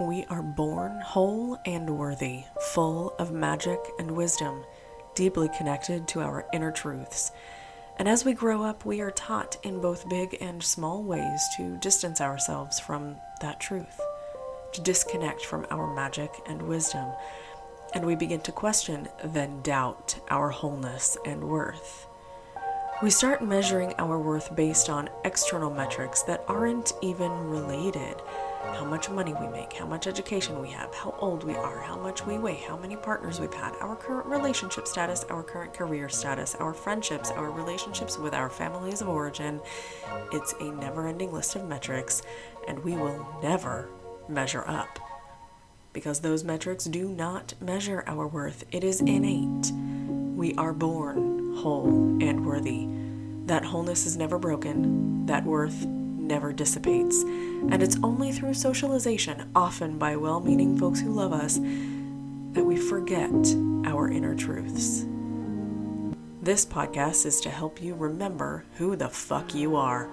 We are born whole and worthy, full of magic and wisdom, deeply connected to our inner truths. And as we grow up, we are taught in both big and small ways to distance ourselves from that truth, to disconnect from our magic and wisdom. And we begin to question, then doubt, our wholeness and worth. We start measuring our worth based on external metrics that aren't even related how much money we make, how much education we have, how old we are, how much we weigh, how many partners we've had, our current relationship status, our current career status, our friendships, our relationships with our families of origin. It's a never ending list of metrics, and we will never measure up. Because those metrics do not measure our worth, it is innate. We are born whole and worthy. That wholeness is never broken, that worth never dissipates. And it's only through socialization, often by well meaning folks who love us, that we forget our inner truths. This podcast is to help you remember who the fuck you are,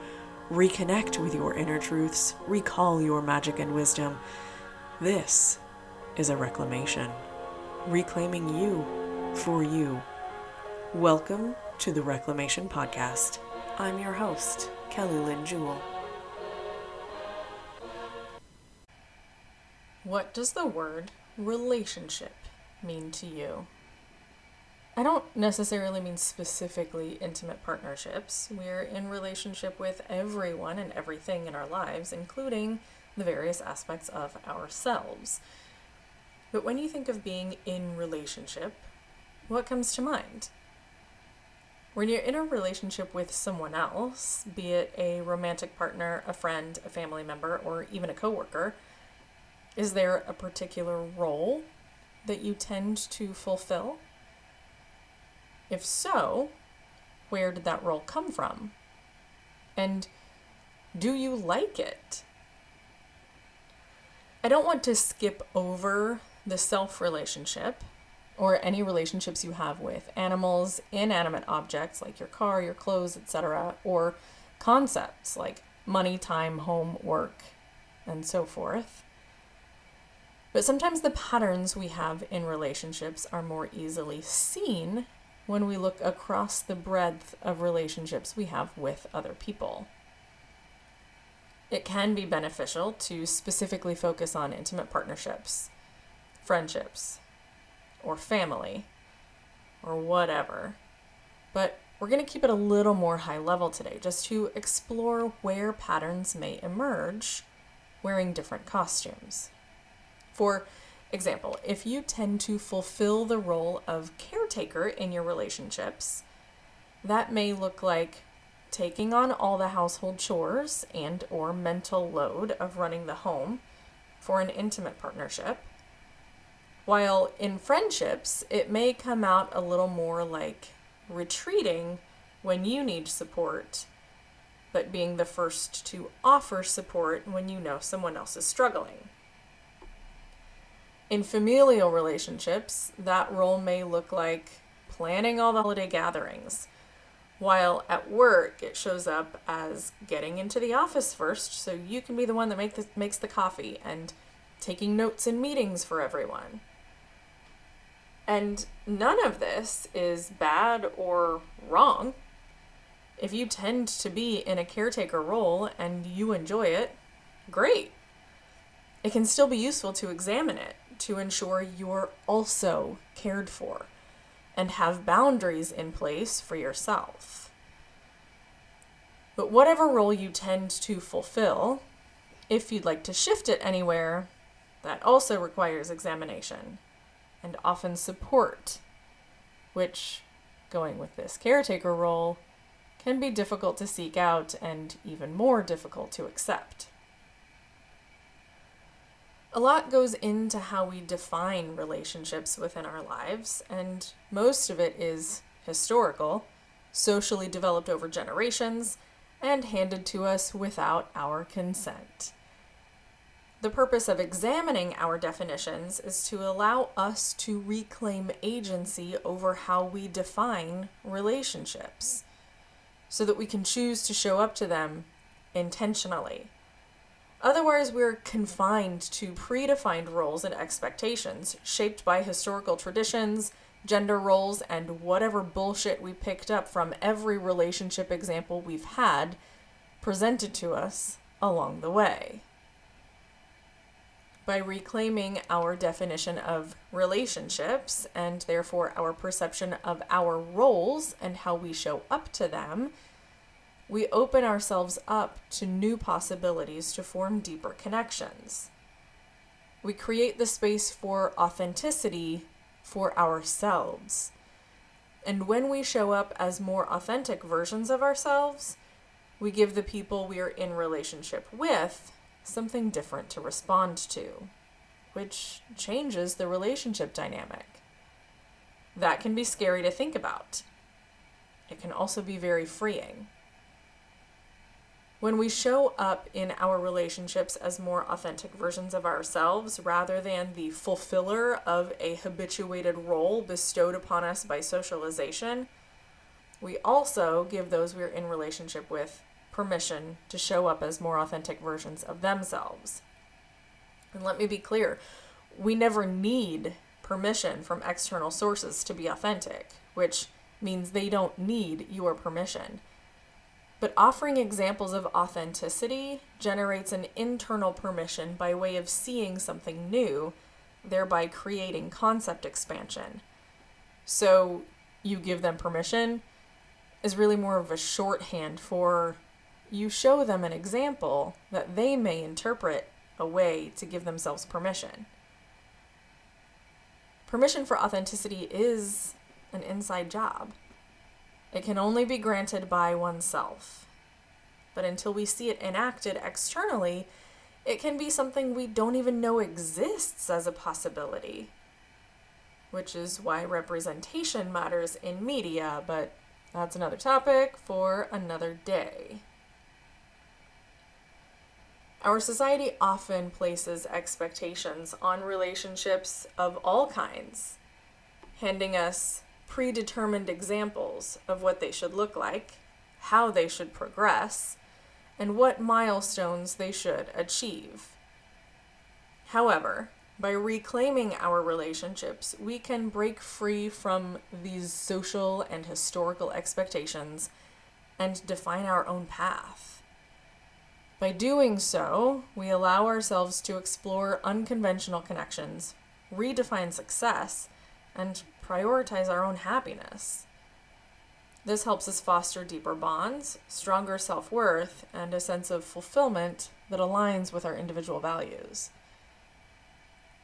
reconnect with your inner truths, recall your magic and wisdom. This is a reclamation, reclaiming you for you. Welcome to the Reclamation Podcast. I'm your host, Keli Lyn Jewel. What does the word relationship mean to you? I don't necessarily mean specifically intimate partnerships. We're in relationship with everyone and everything in our lives, including the various aspects of ourselves. But when you think of being in relationship, what comes to mind? When you're in a relationship with someone else, be it a romantic partner, a friend, a family member, or even a coworker, is there a particular role that you tend to fulfill? If so, where did that role come from? And do you like it? I don't want to skip over the self relationship or any relationships you have with animals, inanimate objects like your car, your clothes, etc., or concepts like money, time, home, work, and so forth. But sometimes the patterns we have in relationships are more easily seen when we look across the breadth of relationships we have with other people. It can be beneficial to specifically focus on intimate partnerships, friendships, or family, or whatever. But we're going to keep it a little more high level today, just to explore where patterns may emerge wearing different costumes. For example, if you tend to fulfill the role of caretaker in your relationships, that may look like taking on all the household chores and or mental load of running the home for an intimate partnership. While in friendships, it may come out a little more like retreating when you need support, but being the first to offer support when you know someone else is struggling. In familial relationships, that role may look like planning all the holiday gatherings, while at work it shows up as getting into the office first so you can be the one that make the, makes the coffee and taking notes in meetings for everyone. And none of this is bad or wrong. If you tend to be in a caretaker role and you enjoy it, great. It can still be useful to examine it to ensure you're also cared for and have boundaries in place for yourself. But whatever role you tend to fulfill, if you'd like to shift it anywhere, that also requires examination and often support, which, going with this caretaker role, can be difficult to seek out and even more difficult to accept. A lot goes into how we define relationships within our lives, and most of it is historical, socially developed over generations, and handed to us without our consent. The purpose of examining our definitions is to allow us to reclaim agency over how we define relationships so that we can choose to show up to them intentionally Otherwise, we're confined to predefined roles and expectations shaped by historical traditions, gender roles, and whatever bullshit we picked up from every relationship example we've had presented to us along the way. By reclaiming our definition of relationships and therefore our perception of our roles and how we show up to them, we open ourselves up to new possibilities to form deeper connections. We create the space for authenticity for ourselves. And when we show up as more authentic versions of ourselves, we give the people we are in relationship with something different to respond to, which changes the relationship dynamic. That can be scary to think about. It can also be very freeing. When we show up in our relationships as more authentic versions of ourselves rather than the fulfiller of a habituated role bestowed upon us by socialization, we also give those we're in relationship with permission to show up as more authentic versions of themselves. And let me be clear we never need permission from external sources to be authentic, which means they don't need your permission. But offering examples of authenticity generates an internal permission by way of seeing something new, thereby creating concept expansion. So you give them permission is really more of a shorthand for you show them an example that they may interpret a way to give themselves permission. Permission for authenticity is an inside job. It can only be granted by oneself. But until we see it enacted externally, it can be something we don't even know exists as a possibility. Which is why representation matters in media, but that's another topic for another day. Our society often places expectations on relationships of all kinds, handing us predetermined examples of what they should look like, how they should progress, and what milestones they should achieve. However, by reclaiming our relationships, we can break free from these social and historical expectations and define our own path. By doing so, we allow ourselves to explore unconventional connections, redefine success, and prioritize our own happiness. This helps us foster deeper bonds, stronger self worth, and a sense of fulfillment that aligns with our individual values.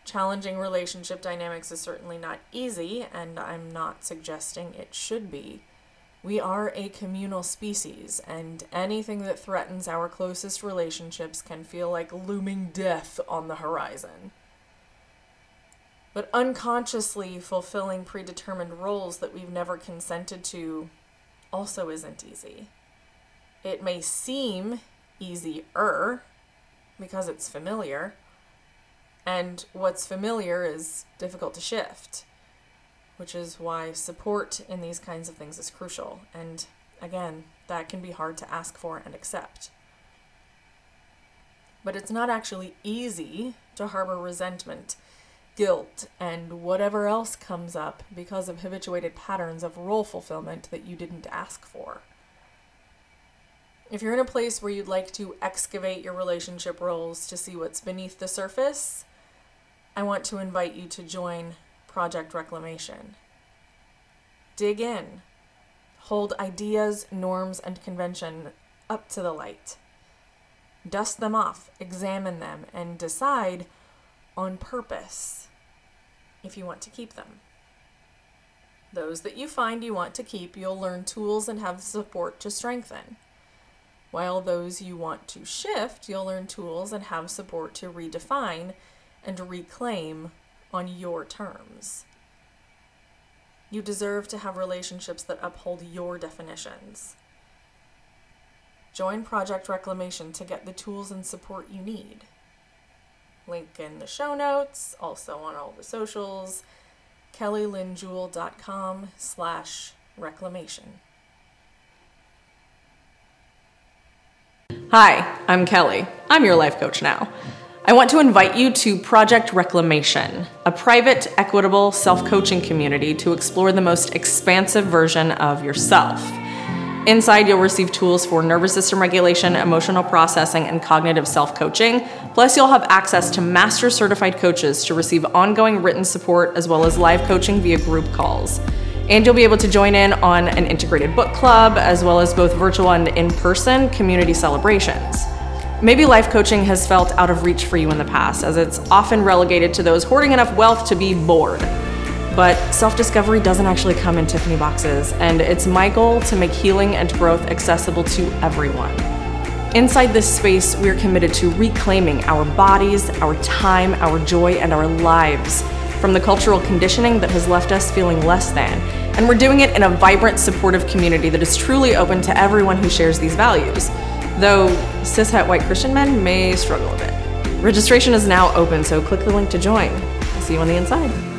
Challenging relationship dynamics is certainly not easy, and I'm not suggesting it should be. We are a communal species, and anything that threatens our closest relationships can feel like looming death on the horizon. But unconsciously fulfilling predetermined roles that we've never consented to also isn't easy. It may seem easier because it's familiar, and what's familiar is difficult to shift which is why support in these kinds of things is crucial. And again, that can be hard to ask for and accept. But it's not actually easy to harbor resentment, guilt, and whatever else comes up because of habituated patterns of role fulfillment that you didn't ask for. If you're in a place where you'd like to excavate your relationship roles to see what's beneath the surface, I want to invite you to join project reclamation. Dig in. Hold ideas, norms, and convention up to the light. Dust them off, examine them, and decide on purpose if you want to keep them. Those that you find you want to keep, you'll learn tools and have support to strengthen. While those you want to shift, you'll learn tools and have support to redefine and reclaim on your terms. You deserve to have relationships that uphold your definitions. Join Project Reclamation to get the tools and support you need. Link in the show notes, also on all the socials, kelilynjewel.com slash reclamation. Hi, I'm Keli. I'm your life coach now. I want to invite you to Project Reclamation, a private, equitable self coaching community to explore the most expansive version of yourself. Inside, you'll receive tools for nervous system regulation, emotional processing, and cognitive self coaching. Plus, you'll have access to master certified coaches to receive ongoing written support as well as live coaching via group calls. And you'll be able to join in on an integrated book club as well as both virtual and in person community celebrations. Maybe life coaching has felt out of reach for you in the past, as it's often relegated to those hoarding enough wealth to be bored. But self discovery doesn't actually come in Tiffany boxes, and it's my goal to make healing and growth accessible to everyone. Inside this space, we're committed to reclaiming our bodies, our time, our joy, and our lives from the cultural conditioning that has left us feeling less than. And we're doing it in a vibrant, supportive community that is truly open to everyone who shares these values. Though cishet white Christian men may struggle a bit. Registration is now open, so click the link to join. See you on the inside.